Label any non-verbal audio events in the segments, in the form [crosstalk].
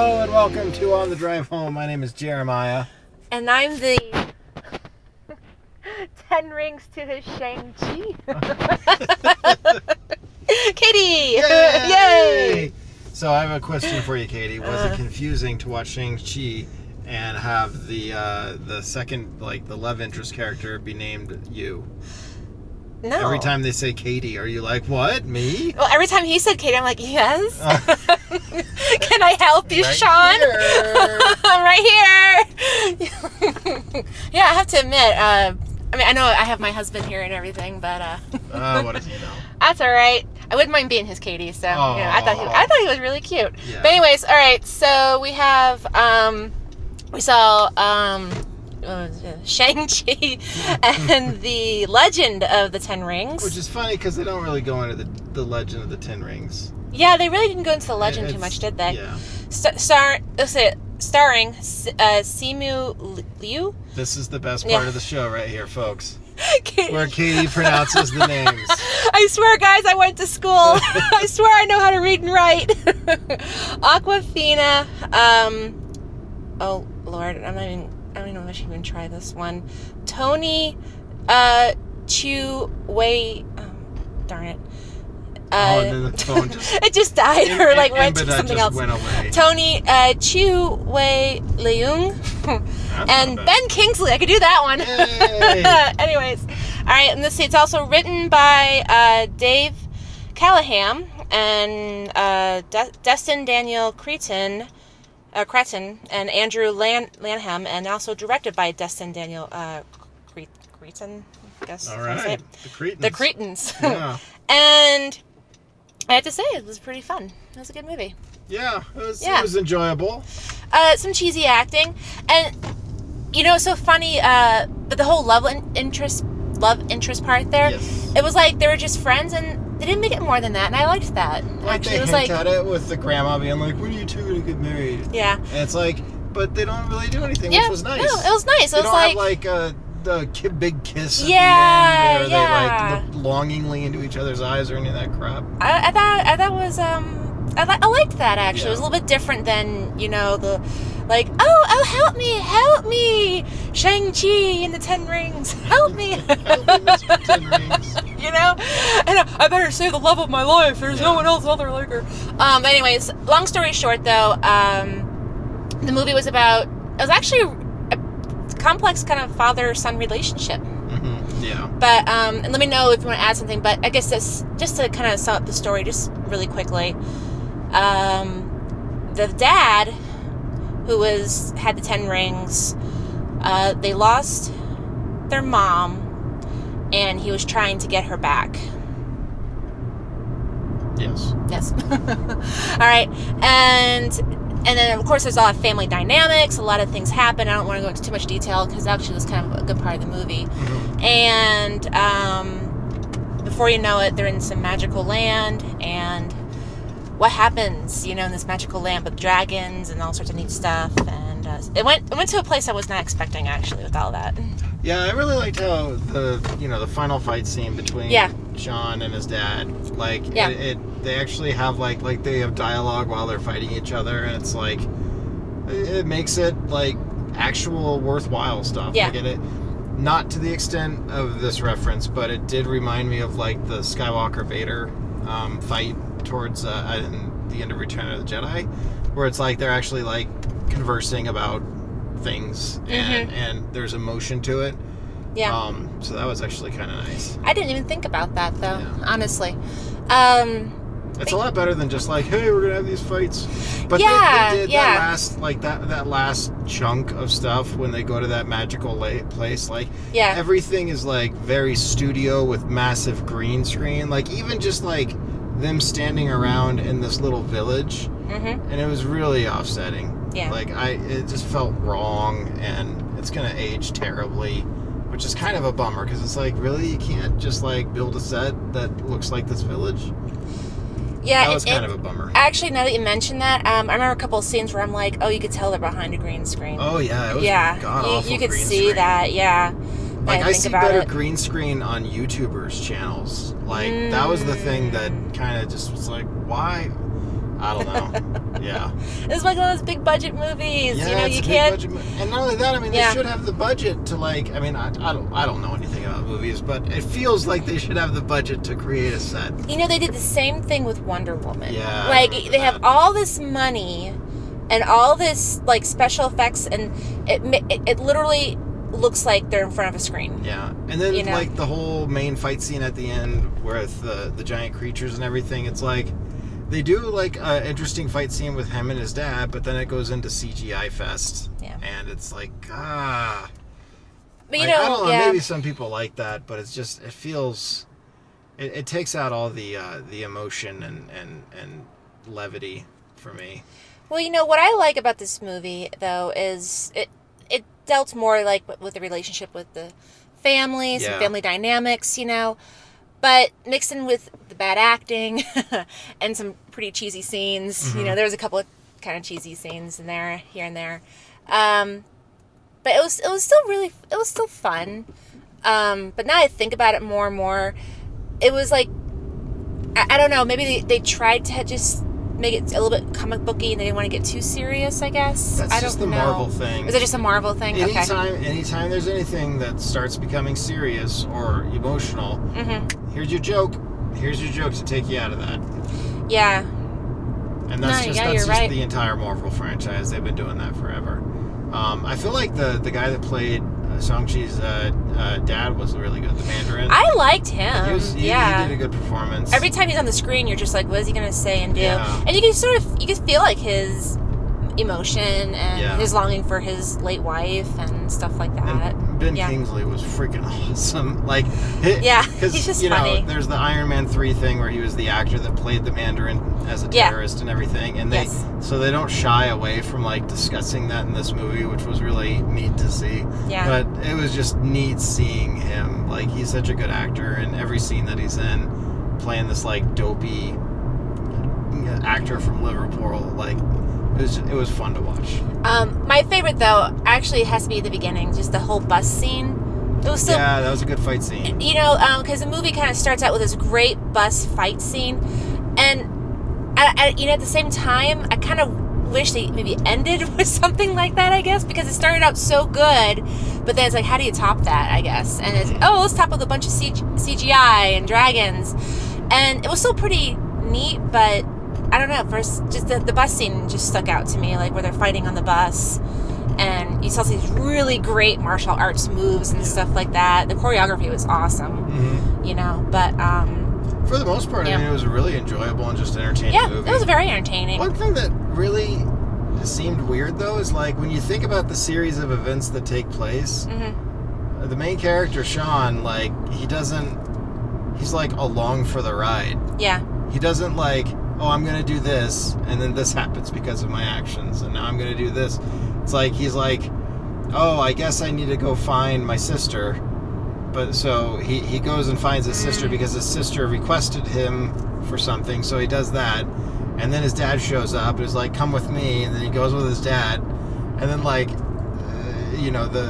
Hello and welcome to On the Drive Home. My name is Jeremiah. And I'm the [laughs] Ten Rings to his Shang-Chi. [laughs] Katie! Yay! So I have a question for you, Katie. Was Uh. it confusing to watch Shang-Chi and have the uh, the second, like the love interest character be named you? No. Every time they say Katie, are you like, what? Me? Well, every time he said Katie, I'm like, yes. Uh. [laughs] Can I help you, Right Sean? here. I'm [laughs] right here. [laughs] yeah, I have to admit, uh, I mean, I know I have my husband here and everything, but uh, Uh, what does he know? that's all right. I wouldn't mind being his Katie, so you know, I thought he, I thought he was really cute. Yeah. But anyways, all right. So we have um, we saw um, Shang Chi [laughs] and the Legend of the Ten Rings. Which is funny because they don't really go into the, the legend of the Ten Rings. yeah, they really didn't go into the legend too much, did they? Yeah. St- star, let's say, starring uh, Simu Liu. This is the best Yeah. part of the show right here, folks. [laughs] Where Katie pronounces the names. [laughs] I swear, guys, I went to school. I swear I know how to read and write. Awkwafina. Um, oh, Lord. I'm not even, I don't even know if I should even try this one. Tony uh, Chu Wei. Oh, darn it. oh, Uh, then the phone just [laughs] it just died or like went to something else. Tony uh, Chu Wei Leung and. Ben Kingsley. I could do that one. [laughs] Anyways, all right, and this it's also written by uh, Dave Callaham and uh, De- Destin Daniel Cretton, uh, Cretton and Andrew Lan- Lanham, and also directed by Destin Daniel uh. I guess. All it. The Cretans. The Cretans. Yeah. [laughs] and I have to say, it was pretty fun. It was a good movie. Yeah. It was, Yeah. It was enjoyable. uh, some cheesy acting, and you know, so funny. Uh, but the whole love interest, love interest part there, Yes. it was like they were just friends, and they didn't make it more than that, and I liked that. Like Actually, they it was like, at it with the grandma being like, "When are you two gonna get married?" yeah, And it's like, but they don't really do anything, yeah, which was nice. no, it was nice. they It was don't like, have like uh, the big kiss. Yeah, the yeah. They like look longingly into each other's eyes or any of that crap. I, I thought, I thought was um. I, li- I liked that actually. It was a little bit different than you know the, like oh oh help me help me Shang Chi and the Ten Rings help me [laughs] Help me, I, I better save the love of my life. There's no one else other like her. Um anyways long story short though um the movie was about it was actually a complex kind of father son relationship. Mm-hmm. Yeah. but um and let me know if you want to add something but i guess this just to kind of sum up the story just really quickly um the dad who was had the ten rings uh they lost their mom and he was trying to get her back Yes. Yes. [laughs] All right. And and then of course there's a lot of family dynamics. A lot of things happen. I don't want to go into too much detail because actually that's kind of a good part of the movie. Mhm. And um, before you know it, they're in some magical land and what happens, you know, in this magical land with dragons and all sorts of neat stuff. And uh, it went it went to a place I was not expecting actually with all that. Yeah, I really liked how the you know the final fight scene between Yeah. Shaun and his dad, like Yeah. it, it they actually have like like they have dialogue while they're fighting each other, and it's like it, makes it like actual worthwhile stuff. Yeah. Like it, it, not to the extent of this reference, but it did remind me of like the Skywalker Vader um, fight towards uh, the end of Return of the Jedi, where it's like they're actually like conversing about things and and there's emotion to it. Yeah. Um, so that was actually kind of nice. I didn't even think about that though, Yeah. honestly. Um, It's a lot better than just like, hey, we're gonna have these fights. But Yeah, they, they did yeah. that last like that that last chunk of stuff when they go to that magical la- place. Like yeah. everything is like very studio with massive green screen. Like even just like them standing around in this little village, mm-hmm. and it was really offsetting. Yeah. Like I, it just felt wrong, and it's gonna age terribly, which is kind of a bummer because it's like, really, you can't just like build a set that looks like this village. Yeah, that it- was kind it- of a bummer. Actually, now that you mention that, um, I remember a couple of scenes where I'm like, oh, you could tell they're behind a green screen. Oh yeah, it was yeah, you, you could see screen. that. Yeah, Like I I see better it. green screen on YouTubers' channels. Like that was the thing that Mm. kind of just was like, why? I don't know. Yeah. [laughs] It's like one of those big budget movies. Yeah, you know, it's you a can't. budget and not only that, I mean, Yeah. they should have the budget to like. I mean, I, I don't, I don't know anything about movies, but it feels like they should have the budget to create a set. You know, they did the same thing with Wonder Woman. Yeah, Like they have all this money and all this like special effects, and it it, it literally looks like they're in front of a screen. Yeah, and then You know? like the whole main fight scene at the end with the the giant creatures and everything. It's like they do like an interesting fight scene with him and his dad, but then it goes into CGI fest. Yeah. and it's like ah. But you Like, know, I don't know. yeah. Maybe some people like that, but it's just it feels. It, it takes out all the uh, the emotion and, and and levity for me. Well, you know what I like about this movie though is it it dealt more like with- the relationship with the families and family dynamics, you know, but mixed in with the bad acting [laughs] and some pretty cheesy scenes. Mm-hmm. You know, there was a couple of kind of cheesy scenes in there here and there, um, but it was it was still really it was still fun. Um, but now I think about it more and more, it was like I, I don't know. Maybe they, they tried to just make it a little bit comic booky, and they didn't want to get too serious. I guess That's I don't just the know. Marvel thing. Is it just a Marvel thing? Okay. Anytime, anytime there's anything that starts becoming serious or emotional, hmm here's your joke. Here's your joke to take you out of that. Yeah. And that's No, just yeah, that's just right. the entire Marvel franchise. They've been doing that forever. Um, I feel like the the guy that played Shang-Chi's uh, uh, dad was really good. The Mandarin. I liked him. he was, he, yeah. he did a good performance. Every time he's on the screen, you're just like, what is he gonna say and do? Yeah. And you can sort of you can feel like his emotion and Yeah. his longing for his late wife and stuff like that. And Ben yeah. Kingsley was freaking [laughs] awesome. Like, hi- Yeah, [laughs] he's just you know, there's the Iron Man three thing where he was the actor that played the Mandarin as a Yeah. terrorist and everything, and they Yes. so they don't shy away from like discussing that in this movie, which was really neat to see. Yeah. But it was just neat seeing him. Like, he's such a good actor, and every scene that he's in, playing this like dopey uh, actor from Liverpool, like. It was, it was fun to watch. Um, my favorite though actually has to be the beginning, just the whole bus scene. It was so yeah, that was a good fight scene. you know, because the movie kind of starts out with this great bus fight scene, and I, I, you know, at the same time, I kind of wish they maybe ended [laughs] with something like that. I guess because it started out so good, but then it's like, how do you top that? I guess, and it's oh, let's top with a bunch of CGI and dragons, and it was still pretty neat, but. I don't know. First, just the, the bus scene just stuck out to me, like where they're fighting on the bus, and you saw these really great martial arts moves and stuff like that. The choreography was awesome, Mhm. you know. But um, For the most part, Yeah. I mean, it was a really enjoyable and just entertaining yeah, movie. it was very entertaining. One thing that really seemed weird, though, is like when you think about the series of events that take place, hmm the main character, Sean, like, he doesn't, he's like along for the ride. Yeah, He doesn't like, oh, I'm going to do this, and then this happens because of my actions, and now I'm going to do this. It's like, he's like, oh, I guess I need to go find my sister. But so he, he goes and finds his sister Mm. because his sister requested him for something, so he does that. And then his dad shows up and is like, come with me. And then he goes with his dad. And then, like, uh, you know, the,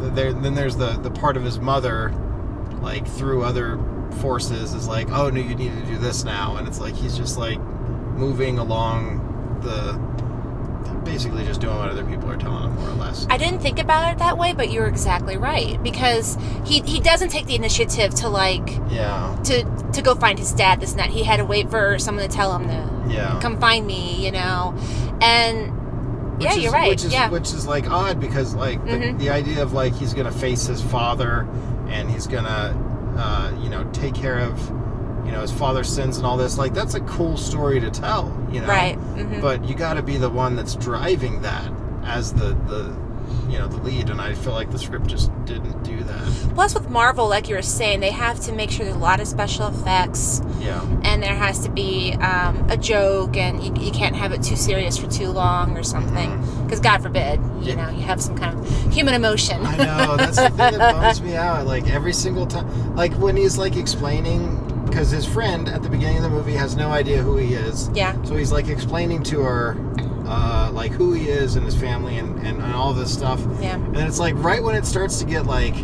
the there, then there's the, the part of his mother, like, through other forces, is like, oh, no, you need to do this now. And it's like he's just, like, moving along the. Basically, just doing what other people are telling him, more or less. I didn't think about it that way, but you're exactly right because he he doesn't take the initiative to like Yeah, to to go find his dad. This and that. He had to wait for someone to tell him to yeah. come find me, you know, and Which yeah, is- you're right. Which is yeah, which is like odd because like the, Mhm. the idea of like he's gonna face his father and he's gonna uh, you know take care of you know his father's sins and all this like that's a cool story to tell you know right. hmm but you got to be the one that's driving that as the the you know the lead and I feel like the script just didn't do that Plus, with Marvel, like you were saying, they have to make sure there's a lot of special effects, yeah and there has to be um, a joke, and you, you can't have it too serious for too long or something. Because God forbid, you Mm-hmm. Yeah. know, you have some kind of human emotion. I know that's the thing that [laughs] bums me out. Like every single time, like when he's like explaining, because his friend at the beginning of the movie has no idea who he is. yeah. So he's like explaining to her, uh, like who he is and his family and, and, and all this stuff. Yeah. And it's like right when it starts to get like,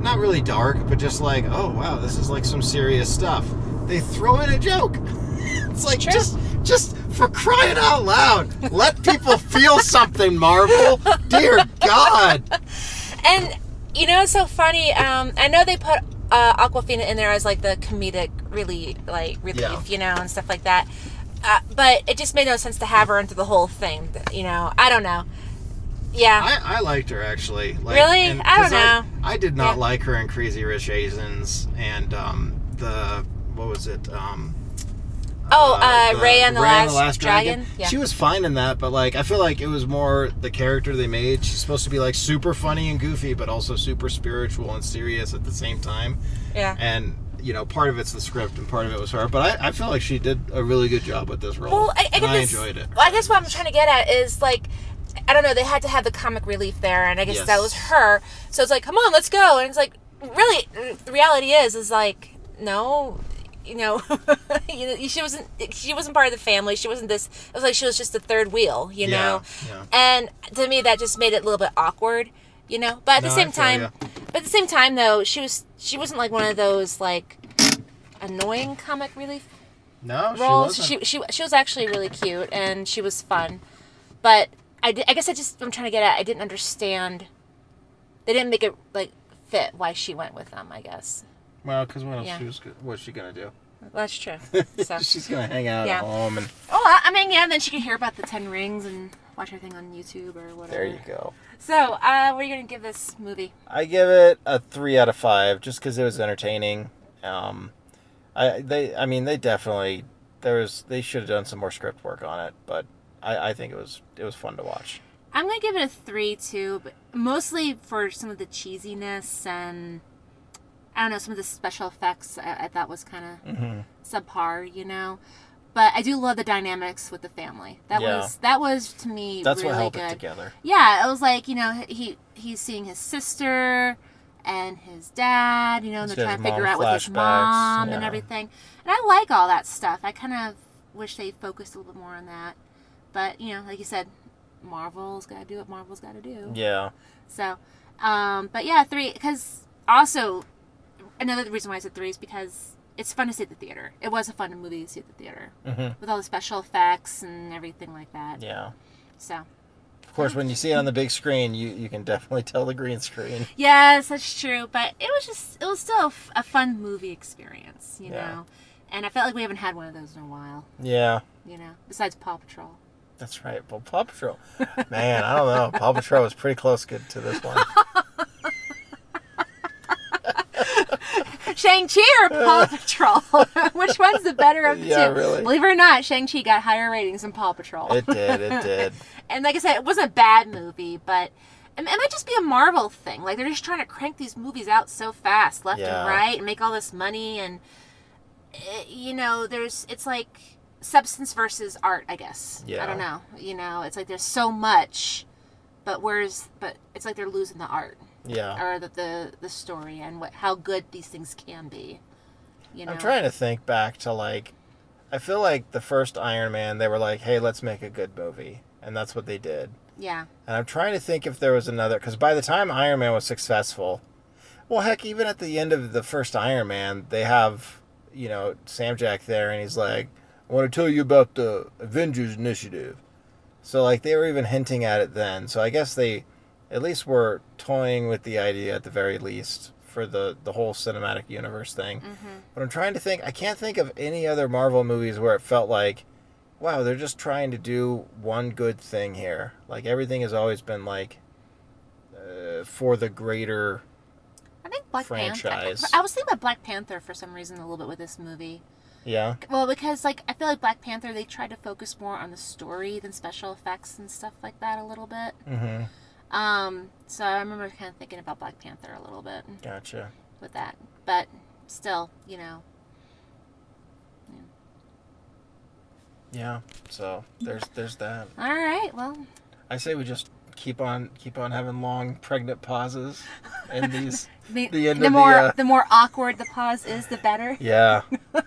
not really dark, but just like, oh wow, this is like some serious stuff. They throw in a joke. [laughs] it's like True. just just For crying out loud! Let people feel something, Marvel. Dear God. [laughs] And you know, it's so funny. Um, I know they put uh, Awkwafina in there as like the comedic, really like relief, Yeah. you know, and stuff like that. Uh, but it just made no sense to have her into the whole thing. You know, I don't know. Yeah, I, I liked her actually. Like, Really? and- I don't know. I, did not Yeah. like her in Crazy Rich Asians and um, the what was it? Um, Oh, uh, the- Ray and the Ray Last Dragon? Yeah. She was fine in that, but like I feel like it was more the character they made. She's supposed to be like super funny and goofy, but also super spiritual and serious at the same time. yeah. And you know, part of it's the script and part of it was her. But I, I feel like she did a really good job with this role. Well, I, I, and get I enjoyed it. Well, I guess what I'm trying to get at is like, I don't know. They had to have the comic relief there, and I guess Yes. that was her. So it's like, come on, let's go. And it's like, really, the reality is, is like, no, you know, [laughs] you know, she wasn't. She wasn't part of the family. She wasn't this. It was like she was just the third wheel, you know. yeah. And to me, that just made it a little bit awkward, you know. But at the No, I same feel time, but at the same time, though, she was she wasn't like one of those like annoying comic relief No, she roles. wasn't. She, she she was actually really cute and she was fun, but I, I guess I just I'm trying to get at I didn't understand. They didn't make it like fit why she went with them. I guess Well, because what else Yeah. was, what's she gonna do? that's true. [laughs] So She's gonna hang out Yeah. at home, and oh, I mean yeah, then she can hear about the Ten Rings and watch everything on YouTube or whatever. there you go. So uh, what are you gonna give this movie? I give it a three out of five, just because it was entertaining. Um, I they, I mean, they definitely there was they should have done some more script work on it, but I, I think it was it was fun to watch. I'm gonna give it a three too, but mostly for some of the cheesiness and I don't know some of the special effects. I, I thought was kind of Mm-hmm. subpar, you know. But I do love the dynamics with the family. That Yeah. was that was to me That's really what held good. it together. Yeah, it was like you know he he's seeing his sister and his dad, you know, and they're trying to figure out with his mom and everything. And I like all that stuff. I kind of wish they focused a little bit more on that. But you know, like you said, Marvel's got to do what Marvel's got to do. Yeah, So, um, but yeah, three. Because also, another reason why I said three is because it's fun to see at the theater. It was a fun movie to see at the theater hmm with all the special effects and everything like that. yeah. So, Of course, when you see it on the big screen, you you can definitely tell the green screen. [laughs] yes, that's true. But it was just, it was still a, f- a fun movie experience, you Yeah. know. And I felt like we haven't had one of those in a while, Yeah, you know. Besides Paw Patrol. that's right. Well, Paw Patrol, man, I don't know. Paw Patrol was pretty close to this one. [laughs] Shang Chi or [laughs] Paw Patrol? [laughs] Which one's the better of the Yeah, two? really. Believe it or not, Shang Chi got higher ratings than Paw Patrol. It did, it [laughs] did. And like I said, it wasn't a bad movie, but it, it might just be a Marvel thing. Like they're just trying to crank these movies out so fast, left Yeah. and right, and make all this money. And eh, you know, there's it's like substance versus art. I guess. Yeah. I don't know. You know, it's like there's so much, but where's but it's like they're losing the art Yeah. or the the, the story and what how good these things can be. You know. I'm trying to think back to like, I feel like the first Iron Man, they were like, hey, let's make a good movie. And that's what they did. Yeah. And I'm trying to think if there was another, because by the time Iron Man was successful, well, heck, even at the end of the first Iron Man, they have, you know, Sam Jack there, and he's like, I want to tell you about the Avengers Initiative. So, like, they were even hinting at it then. So, I guess they at least we're toying with the idea at the very least for the, the whole cinematic universe thing. Mm-hmm. But I'm trying to think, I can't think of any other Marvel movies where it felt like, wow, they're just trying to do one good thing here. Like everything has always been like uh, for the greater. I think Black franchise. Panther. I was thinking about Black Panther for some reason a little bit with this movie. Yeah, Well, because like I feel like Black Panther, they tried to focus more on the story than special effects and stuff like that a little bit. mm-hmm. Um, so I remember kind of thinking about Black Panther a little bit gotcha. with that, but still, you know, Yeah, so there's there's that. all right. Well, I say we just keep on keep on having long pregnant pauses in these. [laughs] the, The the of the, more uh, the more awkward the pause is, the better. Yeah, [laughs]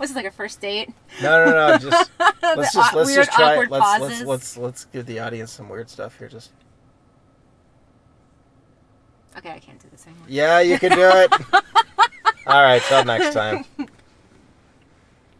Was it like a first date? no, no, no. Just [laughs] let's just let's just try. Let's let's let's let's give the audience some weird stuff here. Just Okay, I can't do this anymore. yeah, you can do it. [laughs] All right, till next time. [laughs]